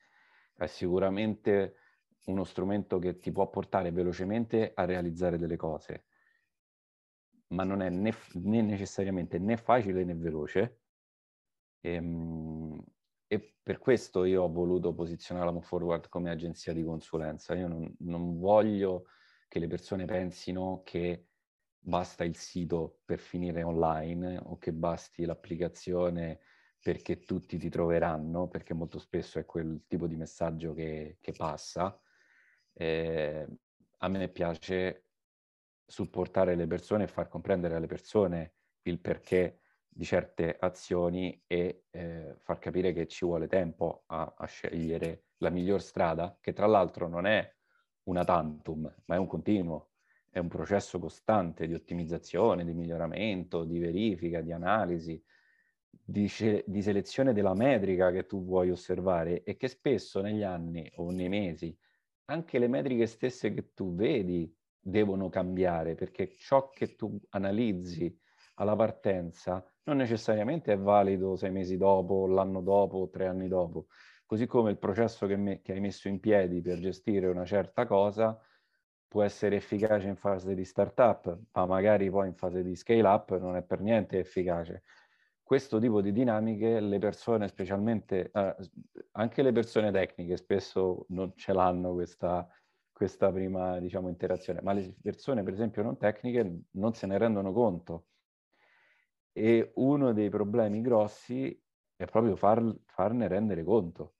è sicuramente uno strumento che ti può portare velocemente a realizzare delle cose, ma non è né, né necessariamente né facile né veloce. E, ehm, e, per questo io ho voluto posizionare la Forward come agenzia di consulenza. Io non, non voglio che le persone pensino che basta il sito per finire online o che basti l'applicazione perché tutti ti troveranno, perché molto spesso è quel tipo di messaggio che, che passa. Eh, a me piace supportare le persone e far comprendere alle persone il perché di certe azioni e eh, far capire che ci vuole tempo a, a, scegliere la miglior strada, che tra l'altro non è una tantum, ma è un continuo. È un processo costante di ottimizzazione, di miglioramento, di verifica, di analisi, di, ce- di, selezione della metrica che tu vuoi osservare e che spesso negli anni o nei mesi anche le metriche stesse che tu vedi devono cambiare perché ciò che tu analizzi alla partenza non necessariamente è valido sei mesi dopo, l'anno dopo tre anni dopo. Così come il processo che, me- che hai messo in piedi per gestire una certa cosa può essere efficace in fase di startup, ma magari poi in fase di scale up non è per niente efficace. Questo tipo di dinamiche le persone, specialmente eh, anche le persone tecniche, spesso non ce l'hanno questa, questa prima diciamo, interazione, ma le persone, per esempio, non tecniche non se ne rendono conto. E uno dei problemi grossi è proprio far, farne rendere conto.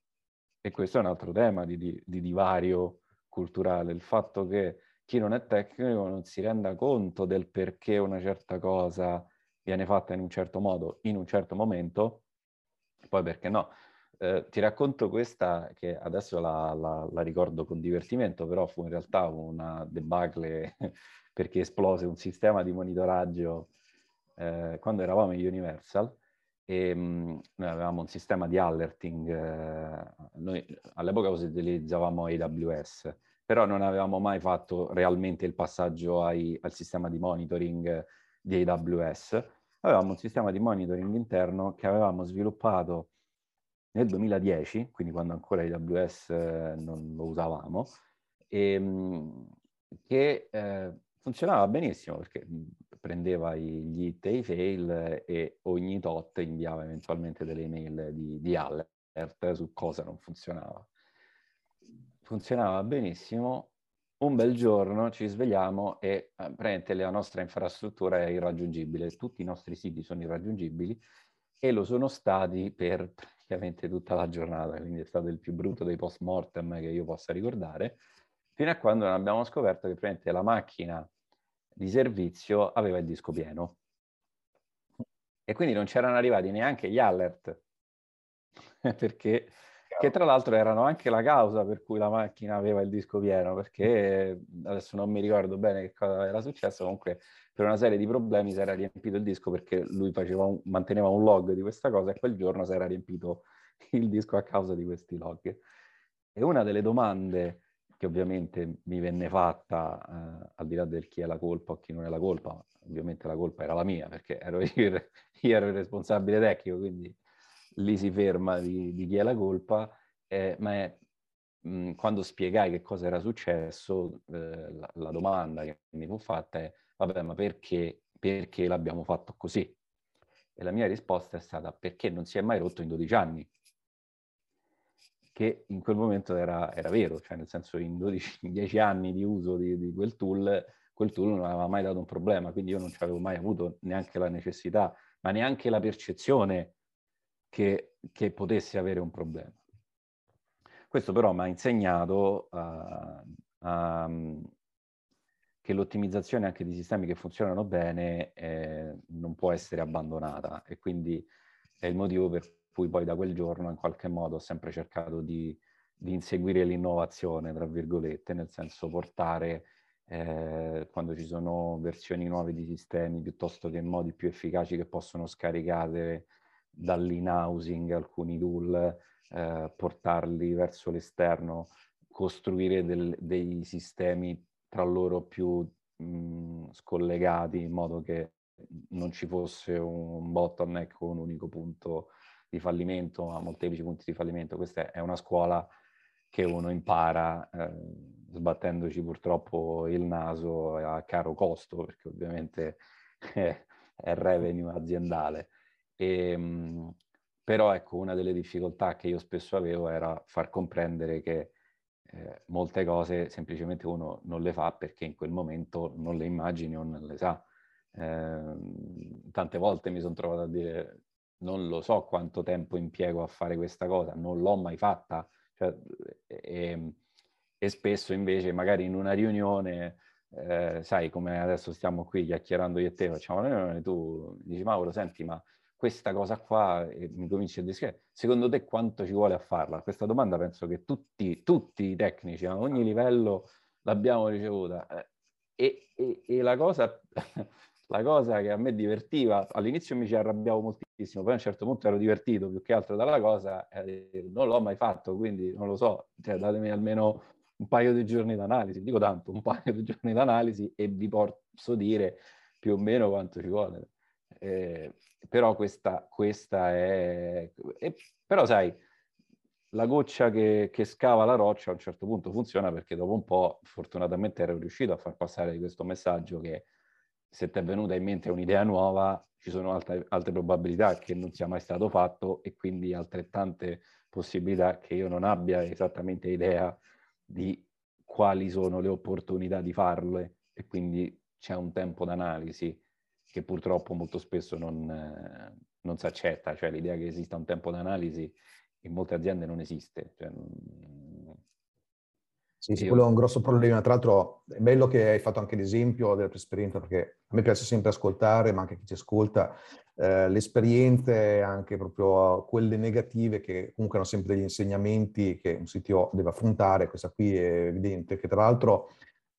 E questo è un altro tema di, di, di divario culturale, il fatto che chi non è tecnico non si renda conto del perché una certa cosa viene fatta in un certo modo, in un certo momento, poi perché no. Eh, ti racconto questa che adesso la, la, la, ricordo con divertimento, però fu in realtà una debacle perché esplose un sistema di monitoraggio eh, quando eravamo in Universal e mh, noi avevamo un sistema di alerting, eh, noi all'epoca utilizzavamo AWS, però non avevamo mai fatto realmente il passaggio ai, al sistema di monitoring di AWS. Avevamo un sistema di monitoring interno che avevamo sviluppato nel 2010, quindi quando ancora AWS eh, non lo usavamo, e, mh, che eh, funzionava benissimo perché prendeva gli hit e i fail e ogni tot inviava eventualmente delle email di, di alert su cosa non funzionava. Funzionava benissimo. Un bel giorno ci svegliamo e eh, la nostra infrastruttura è irraggiungibile, tutti i nostri siti sono irraggiungibili e lo sono stati per praticamente tutta la giornata, quindi è stato il più brutto dei post mortem che io possa ricordare, fino a quando non abbiamo scoperto che praticamente la macchina di servizio aveva il disco pieno. E quindi non c'erano arrivati neanche gli alert, perché che tra l'altro erano anche la causa per cui la macchina aveva il disco pieno, perché adesso non mi ricordo bene che cosa era successo, comunque per una serie di problemi si era riempito il disco perché lui un, manteneva un log di questa cosa e quel giorno si era riempito il disco a causa di questi log. E una delle domande che ovviamente mi venne fatta, eh, al di là del chi è la colpa o chi non è la colpa, ovviamente la colpa era la mia, perché ero io, io ero il responsabile tecnico, quindi lì si ferma di, di chi è la colpa, eh, ma è, mh, quando spiegai che cosa era successo, eh, la, la, domanda che mi fu fatta è, vabbè, ma perché, perché l'abbiamo fatto così? E la mia risposta è stata, perché non si è mai rotto in 12 anni che in quel momento era, era vero, cioè nel senso in, 12, in 10 anni di uso di, di, quel tool, quel tool non aveva mai dato un problema, quindi io non ci avevo mai avuto neanche la necessità, ma neanche la percezione che, che potesse avere un problema. Questo però mi ha insegnato uh, uh, che l'ottimizzazione anche di sistemi che funzionano bene eh, non può essere abbandonata e quindi è il motivo per cui poi da quel giorno in qualche modo ho sempre cercato di, di inseguire l'innovazione, tra virgolette, nel senso portare eh, quando ci sono versioni nuove di sistemi piuttosto che modi più efficaci che possono scaricare dall'in-housing alcuni tool, eh, portarli verso l'esterno, costruire del, dei sistemi tra loro più mh, scollegati in modo che non ci fosse un bottleneck con un unico punto di fallimento, ma molteplici punti di fallimento. Questa è una scuola che uno impara eh, sbattendoci purtroppo il naso a caro costo, perché ovviamente è, è revenue aziendale. E, ehm, però ecco, una delle difficoltà che io spesso avevo era far comprendere che eh, molte cose semplicemente uno non le fa perché in quel momento non le immagini o non le sa. Eh, tante volte mi sono trovato a dire non lo so quanto tempo impiego a fare questa cosa, non l'ho mai fatta. Cioè, e, e, spesso invece magari in una riunione, eh, sai come adesso stiamo qui chiacchierando io e te, facciamo una riunione, tu dici Mauro, senti ma questa cosa qua, e mi cominci a dire, secondo te quanto ci vuole a farla? Questa domanda penso che tutti, tutti i tecnici a ogni livello l'abbiamo ricevuta. Eh, e, e, e la, cosa, la, cosa, che a me divertiva, all'inizio mi ci arrabbiavo moltissimo, poi a un certo punto ero divertito più che altro dalla cosa, eh, non l'ho mai fatto, quindi non lo so, cioè, datemi almeno un paio di giorni d'analisi, dico tanto, un paio di giorni d'analisi e vi posso dire più o meno quanto ci vuole. Eh, però questa, questa è... E, però sai, la goccia che, che, scava la roccia a un certo punto funziona perché dopo un po' fortunatamente ero riuscito a far passare questo messaggio che se ti è venuta in mente un'idea nuova ci sono altre, altre probabilità che non sia mai stato fatto e quindi altrettante possibilità che io non abbia esattamente idea di quali sono le opportunità di farle e quindi c'è un tempo d'analisi che purtroppo molto spesso non, eh, non si accetta, cioè l'idea che esista un tempo d'analisi in molte aziende non esiste. Cioè, non... Sì, sì, quello è un grosso problema. Tra l'altro è bello che hai fatto anche l'esempio della tua esperienza, perché a me piace sempre ascoltare, ma anche chi ci ascolta, eh, le esperienze, anche proprio quelle negative, che comunque hanno sempre degli insegnamenti che un CTO deve affrontare. Questa qui è evidente, che tra l'altro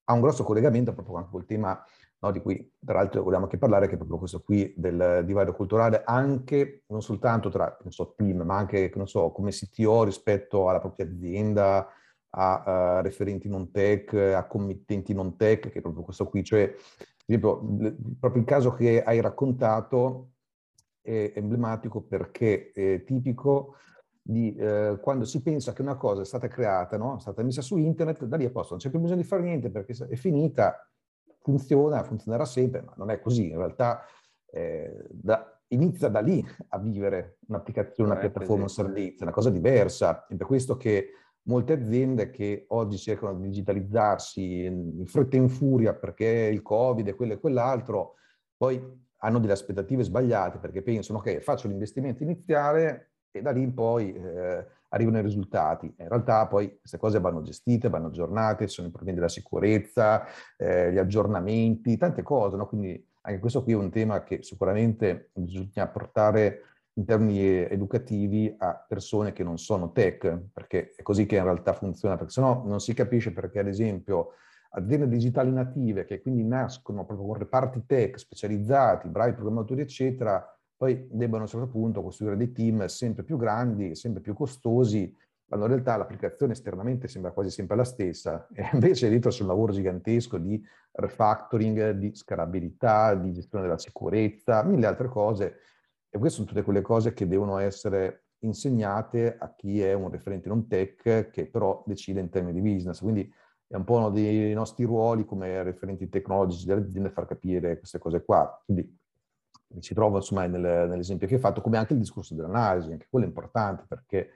ha un grosso collegamento proprio con il tema no, di cui tra l'altro vogliamo anche parlare, che è proprio questo qui del divario culturale, anche non soltanto tra, non so, team, ma anche, non so, come CTO rispetto alla propria azienda, a uh, referenti non tech, a committenti non tech, che è proprio questo qui, cioè, esempio, proprio il caso che hai raccontato è emblematico perché è tipico di eh, quando si pensa che una cosa è stata creata, no? è stata messa su internet, da lì a posto, non c'è più bisogno di fare niente perché è finita, funziona, funzionerà sempre, ma non è così. In realtà eh, da, inizia da lì a vivere un'applicazione, una piattaforma, un servizio, una cosa diversa. È per questo che molte aziende che oggi cercano di digitalizzarsi in fretta e in furia perché il Covid e quello e quell'altro, poi hanno delle aspettative sbagliate perché pensano che faccio l'investimento iniziale e da lì in poi eh, arrivano i risultati. In realtà poi queste cose vanno gestite, vanno aggiornate, sono i problemi della sicurezza, eh, gli aggiornamenti, tante cose. No? Quindi anche questo qui è un tema che sicuramente bisogna portare in termini educativi a persone che non sono tech, perché è così che in realtà funziona, perché sennò non si capisce perché ad esempio aziende digitali native che quindi nascono proprio con reparti tech specializzati, bravi programmatori eccetera, poi debbano a un certo punto costruire dei team sempre più grandi, sempre più costosi, quando in realtà l'applicazione esternamente sembra quasi sempre la stessa, e invece dietro c'è un lavoro gigantesco di refactoring, di scalabilità, di gestione della sicurezza, mille altre cose, e queste sono tutte quelle cose che devono essere insegnate a chi è un referente non tech, che però decide in termini di business. Quindi è un po' uno dei nostri ruoli come referenti tecnologici delle aziende far capire queste cose qua. Quindi ci trovo insomma nel, nell'esempio che hai fatto, come anche il discorso dell'analisi, anche quello è importante perché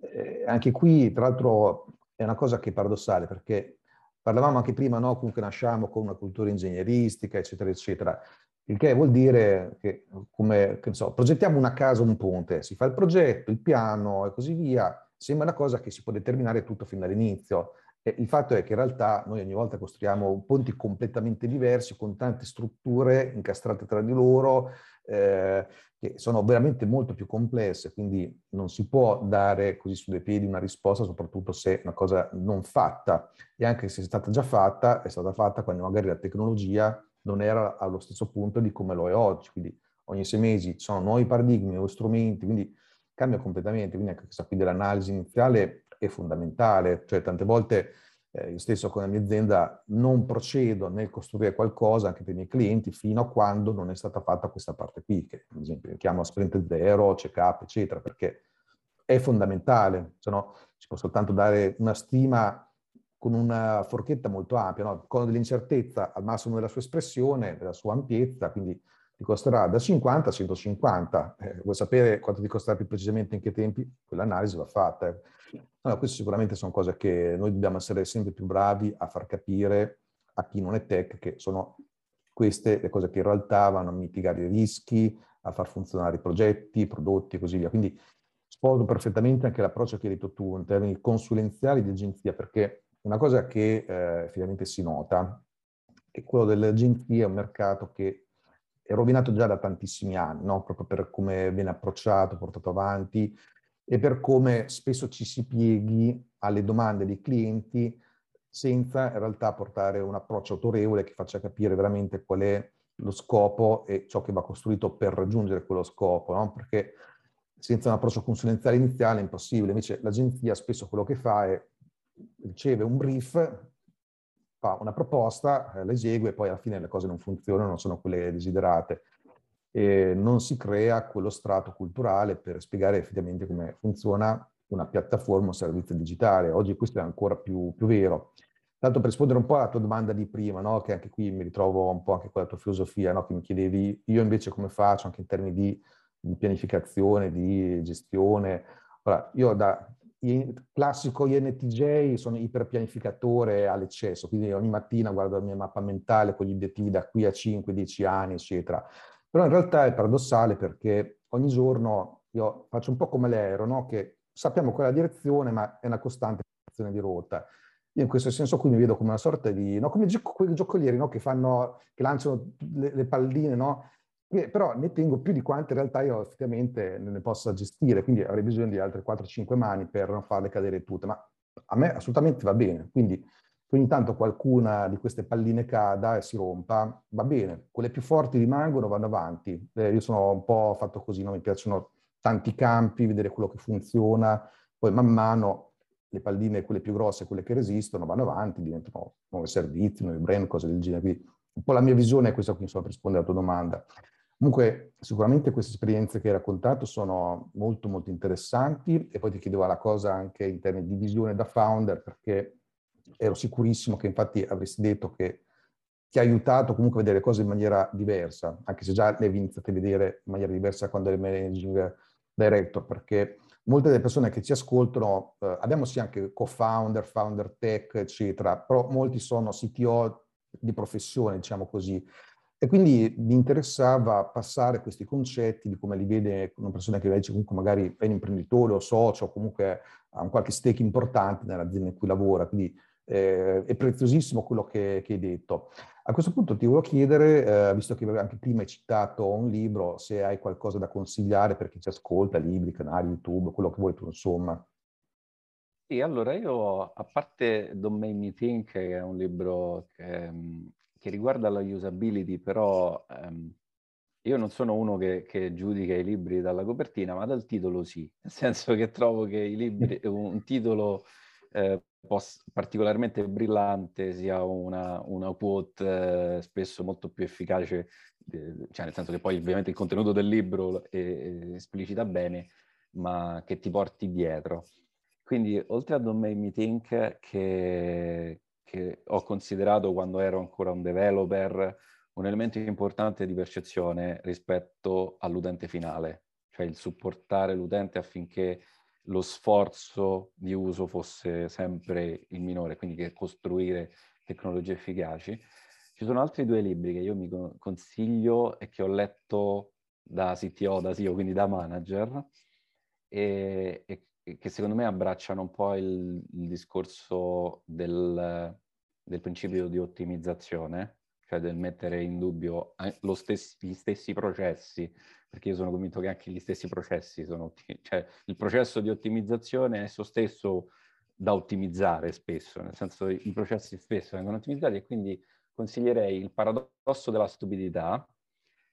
eh, anche qui tra l'altro è una cosa che è paradossale perché parlavamo anche prima, no? comunque nasciamo con una cultura ingegneristica, eccetera, eccetera, il che vuol dire che come, che so, progettiamo una casa un ponte, si fa il progetto, il piano e così via, sembra una cosa che si può determinare tutto fin dall'inizio. Il fatto è che in realtà noi ogni volta costruiamo ponti completamente diversi, con tante strutture incastrate tra di loro, eh, che sono veramente molto più complesse, quindi non si può dare così su due piedi una risposta, soprattutto se è una cosa non fatta. E anche se è stata già fatta, è stata fatta quando magari la tecnologia non era allo stesso punto di come lo è oggi. Quindi ogni sei mesi ci sono nuovi paradigmi, nuovi strumenti, quindi cambia completamente. Quindi anche questa qui dell'analisi iniziale è fondamentale, cioè tante volte eh, io stesso con la mia azienda non procedo nel costruire qualcosa anche per i miei clienti fino a quando non è stata fatta questa parte qui, che ad esempio chiamo sprint zero, check-up, eccetera, perché è fondamentale, se no si può soltanto dare una stima con una forchetta molto ampia, no? con dell'incertezza al massimo della sua espressione, della sua ampiezza, quindi ti costerà da 50 a 150. Eh, vuoi sapere quanto ti costerà più precisamente in che tempi? Quell'analisi va fatta. Eh. Queste sicuramente sono cose che noi dobbiamo essere sempre più bravi a far capire a chi non è tech che sono queste le cose che in realtà vanno a mitigare i rischi, a far funzionare i progetti, i prodotti e così via. Quindi sposo perfettamente anche l'approccio che hai detto tu in termini consulenziali di agenzia, perché una cosa che eh, effettivamente si nota è quello delle agenzie, è un mercato che è rovinato già da tantissimi anni, no? proprio per come viene approcciato, portato avanti e per come spesso ci si pieghi alle domande dei clienti senza in realtà portare un approccio autorevole che faccia capire veramente qual è lo scopo e ciò che va costruito per raggiungere quello scopo, no? perché senza un approccio consulenziale iniziale è impossibile. Invece l'agenzia spesso quello che fa è riceve un brief, fa una proposta, eh, la esegue e poi alla fine le cose non funzionano, non sono quelle desiderate. E non si crea quello strato culturale per spiegare effettivamente come funziona una piattaforma o servizio digitale. Oggi questo è ancora più, più vero. Tanto per rispondere un po' alla tua domanda di prima, no? che anche qui mi ritrovo un po' anche con la tua filosofia, no? che mi chiedevi io invece come faccio anche in termini di, di pianificazione, di gestione. Allora, io da classico INTJ sono iperpianificatore all'eccesso, quindi ogni mattina guardo la mia mappa mentale con gli obiettivi da qui a 5-10 anni, eccetera. Però in realtà è paradossale perché ogni giorno io faccio un po' come l'aereo, no? che sappiamo quella direzione, ma è una costante azione di rotta. Io in questo senso qui mi vedo come una sorta di, no? come gioc- quei giocolieri no? che, fanno, che lanciano le, le palline, no? Però ne tengo più di quante in realtà io effettivamente ne possa gestire, quindi avrei bisogno di altre 4-5 mani per non farle cadere tutte, ma a me assolutamente va bene, quindi ogni tanto qualcuna di queste palline cada e si rompa, va bene, quelle più forti rimangono, vanno avanti. Eh, io sono un po' fatto così, no? mi piacciono tanti campi, vedere quello che funziona, poi man mano le palline, quelle più grosse, quelle che resistono, vanno avanti, diventano nuovi servizi, nuovi brand, cose del genere. Quindi un po' la mia visione è questa qui, insomma, per rispondere alla tua domanda. Comunque, sicuramente queste esperienze che hai raccontato sono molto, molto interessanti e poi ti chiedevo la cosa anche in termini di visione da founder, perché ero sicurissimo che infatti avresti detto che ti ha aiutato comunque a vedere le cose in maniera diversa, anche se già le avevi iniziate a vedere in maniera diversa quando eri managing director, perché molte delle persone che ci ascoltano, eh, abbiamo sì anche co-founder, founder tech, eccetera, però molti sono CTO di professione, diciamo così. E quindi mi interessava passare questi concetti di come li vede una persona che invece comunque magari è un imprenditore o socio o comunque ha un qualche stake importante nell'azienda in cui lavora. Quindi eh, è preziosissimo quello che, che, hai detto. A questo punto ti volevo chiedere, eh, visto che anche prima hai citato un libro, se hai qualcosa da consigliare per chi ci ascolta, libri, canali, YouTube, quello che vuoi tu, insomma. Sì, allora io, a parte Don't Make Me Think, che è un libro che che riguarda la usability, però ehm, io non sono uno che, che, giudica i libri dalla copertina, ma dal titolo sì, nel senso che trovo che i libri, un titolo eh, poss- particolarmente brillante sia una, una quote eh, spesso molto più efficace, eh, cioè nel senso che poi ovviamente il contenuto del libro esplicita bene, ma che ti porti dietro. Quindi oltre a Don't Make Me Think, che, che ho considerato quando ero ancora un developer un elemento importante di percezione rispetto all'utente finale, cioè il supportare l'utente affinché lo sforzo di uso fosse sempre il minore, quindi che costruire tecnologie efficaci. Ci sono altri due libri che io mi consiglio e che ho letto da CTO, da CEO, quindi da manager, e, e che secondo me abbracciano un po' il, il discorso del, del principio di ottimizzazione, cioè del mettere in dubbio stessi, gli stessi processi, perché io sono convinto che anche gli stessi processi sono ottimi, cioè il processo di ottimizzazione è esso stesso da ottimizzare spesso, nel senso i processi spesso vengono ottimizzati e quindi consiglierei il paradosso della stupidità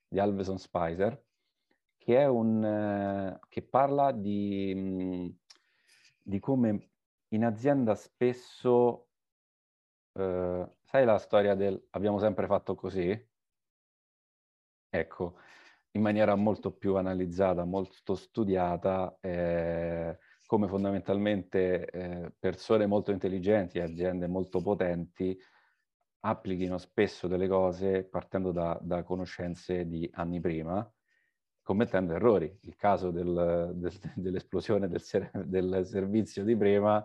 di Alveson Spicer, che è un eh, che parla di, di come in azienda spesso eh, sai la storia del abbiamo sempre fatto così? Ecco, in maniera molto più analizzata, molto studiata, eh, come fondamentalmente eh, persone molto intelligenti, aziende molto potenti, applichino spesso delle cose partendo da, da conoscenze di anni prima, commettendo errori. Il caso del, del, dell'esplosione del, del, servizio di prima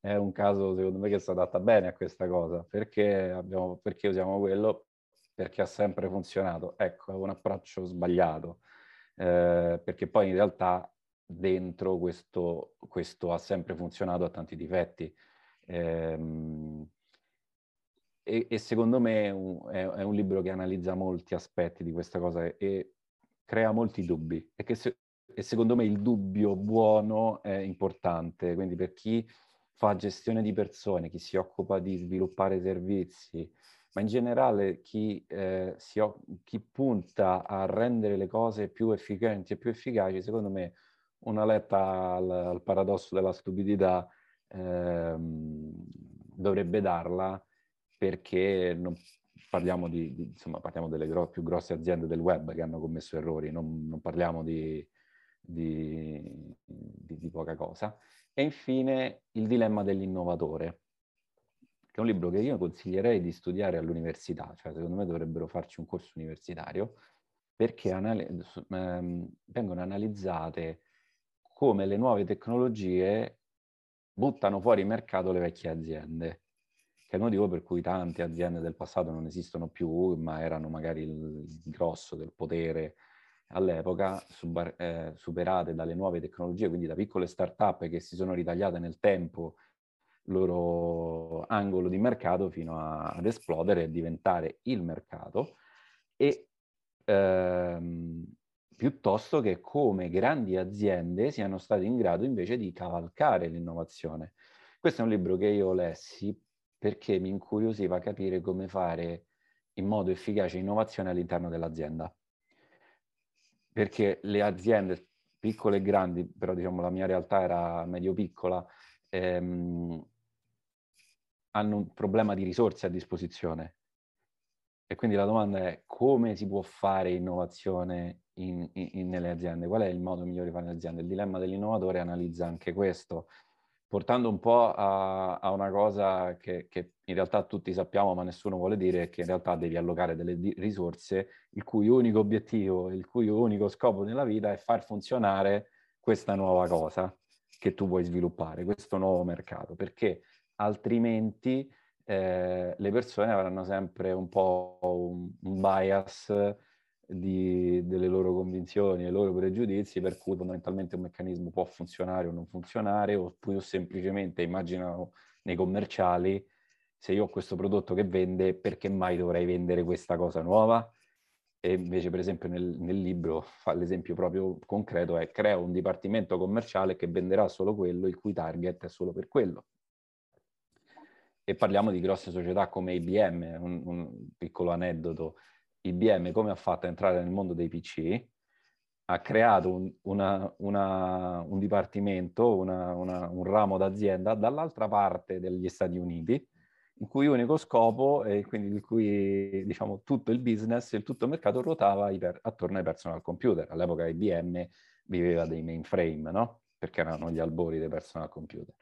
è un caso, secondo me, che si adatta bene a questa cosa. Perché, abbiamo, perché usiamo quello? Perché ha sempre funzionato. Ecco, è un approccio sbagliato. Eh, perché poi in realtà dentro questo, questo ha sempre funzionato, ha tanti difetti. Eh, e, e, secondo me è un, è, è un, libro che analizza molti aspetti di questa cosa e crea molti dubbi. E, se, e secondo me il dubbio buono è importante. Quindi per chi fa gestione di persone, chi si occupa di sviluppare servizi, ma in generale chi, eh, si, chi punta a rendere le cose più efficienti e più efficaci, secondo me una letta al, al paradosso della stupidità ehm, dovrebbe darla perché non parliamo, di, di, insomma, parliamo delle gro- più grosse aziende del web che hanno commesso errori, non, non parliamo di, di, di, poca cosa. E infine il dilemma dell'innovatore, che è un libro che io consiglierei di studiare all'università, cioè secondo me dovrebbero farci un corso universitario, perché anali- ehm, vengono analizzate come le nuove tecnologie buttano fuori mercato le vecchie aziende che è il motivo per cui tante aziende del passato non esistono più, ma erano magari il grosso del potere all'epoca, super, eh, superate dalle nuove tecnologie, quindi da piccole start-up che si sono ritagliate nel tempo il loro angolo di mercato fino a, ad esplodere e diventare il mercato, e ehm, piuttosto che come grandi aziende siano state in grado invece di cavalcare l'innovazione. Questo è un libro che io lessi perché mi incuriosiva capire come fare in modo efficace innovazione all'interno dell'azienda. Perché le aziende piccole e grandi, però diciamo la mia realtà era medio-piccola, ehm, hanno un problema di risorse a disposizione. E quindi la domanda è come si può fare innovazione in, in, nelle aziende? Qual è il modo migliore di fare nelle aziende? Il dilemma dell'innovatore analizza anche questo portando un po' a, a una cosa che, che, in realtà tutti sappiamo ma nessuno vuole dire, che in realtà devi allocare delle di- risorse il cui unico obiettivo, il cui unico scopo nella vita è far funzionare questa nuova cosa che tu vuoi sviluppare, questo nuovo mercato, perché altrimenti eh, le persone avranno sempre un po' un, un bias di, delle loro convinzioni, dei loro pregiudizi, per cui fondamentalmente un meccanismo può funzionare o non funzionare, o più semplicemente immaginano nei commerciali, se io ho questo prodotto che vende, perché mai dovrei vendere questa cosa nuova? E invece, per esempio, nel, nel libro fa l'esempio proprio concreto, è creo un dipartimento commerciale che venderà solo quello, il cui target è solo per quello. E parliamo di grosse società come IBM, un, un piccolo aneddoto IBM come ha fatto a entrare nel mondo dei PC, ha creato un, una, una, un dipartimento, una, un ramo d'azienda dall'altra parte degli Stati Uniti, in cui unico scopo, e quindi in cui diciamo, tutto il business, il tutto il mercato ruotava attorno ai personal computer. All'epoca IBM viveva dei mainframe, no? Perché erano gli albori dei personal computer.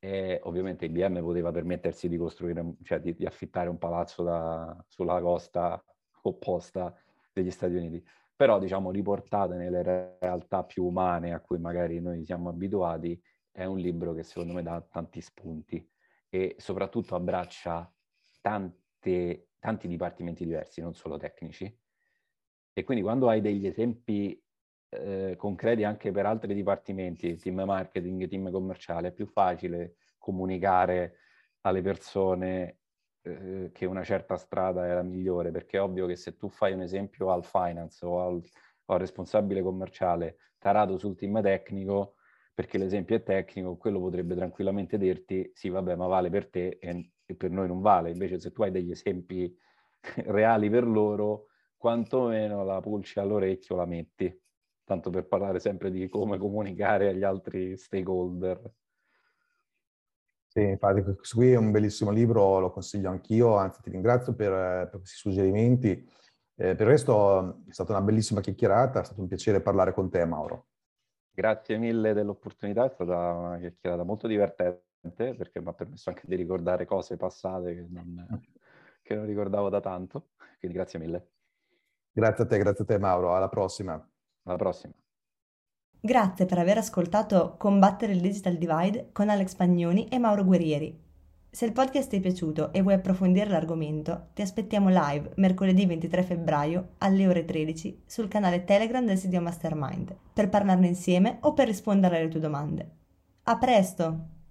E ovviamente IBM poteva permettersi di costruire, cioè di, di affittare un palazzo da, sulla costa opposta degli Stati Uniti. Però, diciamo, riportate nelle realtà più umane a cui magari noi siamo abituati, è un libro che secondo me dà tanti spunti e soprattutto abbraccia tante, tanti dipartimenti diversi, non solo tecnici. E quindi quando hai degli esempi eh, concreti anche per altri dipartimenti, team marketing, team commerciale, è più facile comunicare alle persone eh, che una certa strada la migliore, perché è ovvio che se tu fai un esempio al finance o al, o al responsabile commerciale tarato sul team tecnico, perché l'esempio è tecnico, quello potrebbe tranquillamente dirti sì, vabbè, ma vale per te e, e per noi non vale. Invece se tu hai degli esempi reali per loro, quantomeno la pulci all'orecchio la metti, tanto per parlare sempre di come comunicare agli altri stakeholder. Sì, infatti questo qui è un bellissimo libro, lo consiglio anch'io, anzi ti ringrazio per, per questi suggerimenti. Eh, per il resto è stata una bellissima chiacchierata, è stato un piacere parlare con te Mauro. Grazie mille dell'opportunità, è stata una chiacchierata molto divertente perché mi ha permesso anche di ricordare cose passate che non, che non ricordavo da tanto, quindi grazie mille. Grazie a te, grazie a te Mauro, alla prossima. Alla prossima. Grazie per aver ascoltato Combattere il Digital Divide con Alex Pagnoni e Mauro Guerrieri. Se il podcast ti è piaciuto e vuoi approfondire l'argomento, ti aspettiamo live mercoledì 23 febbraio alle ore 13 sul canale Telegram del sito Mastermind per parlarne insieme o per rispondere alle tue domande. A presto!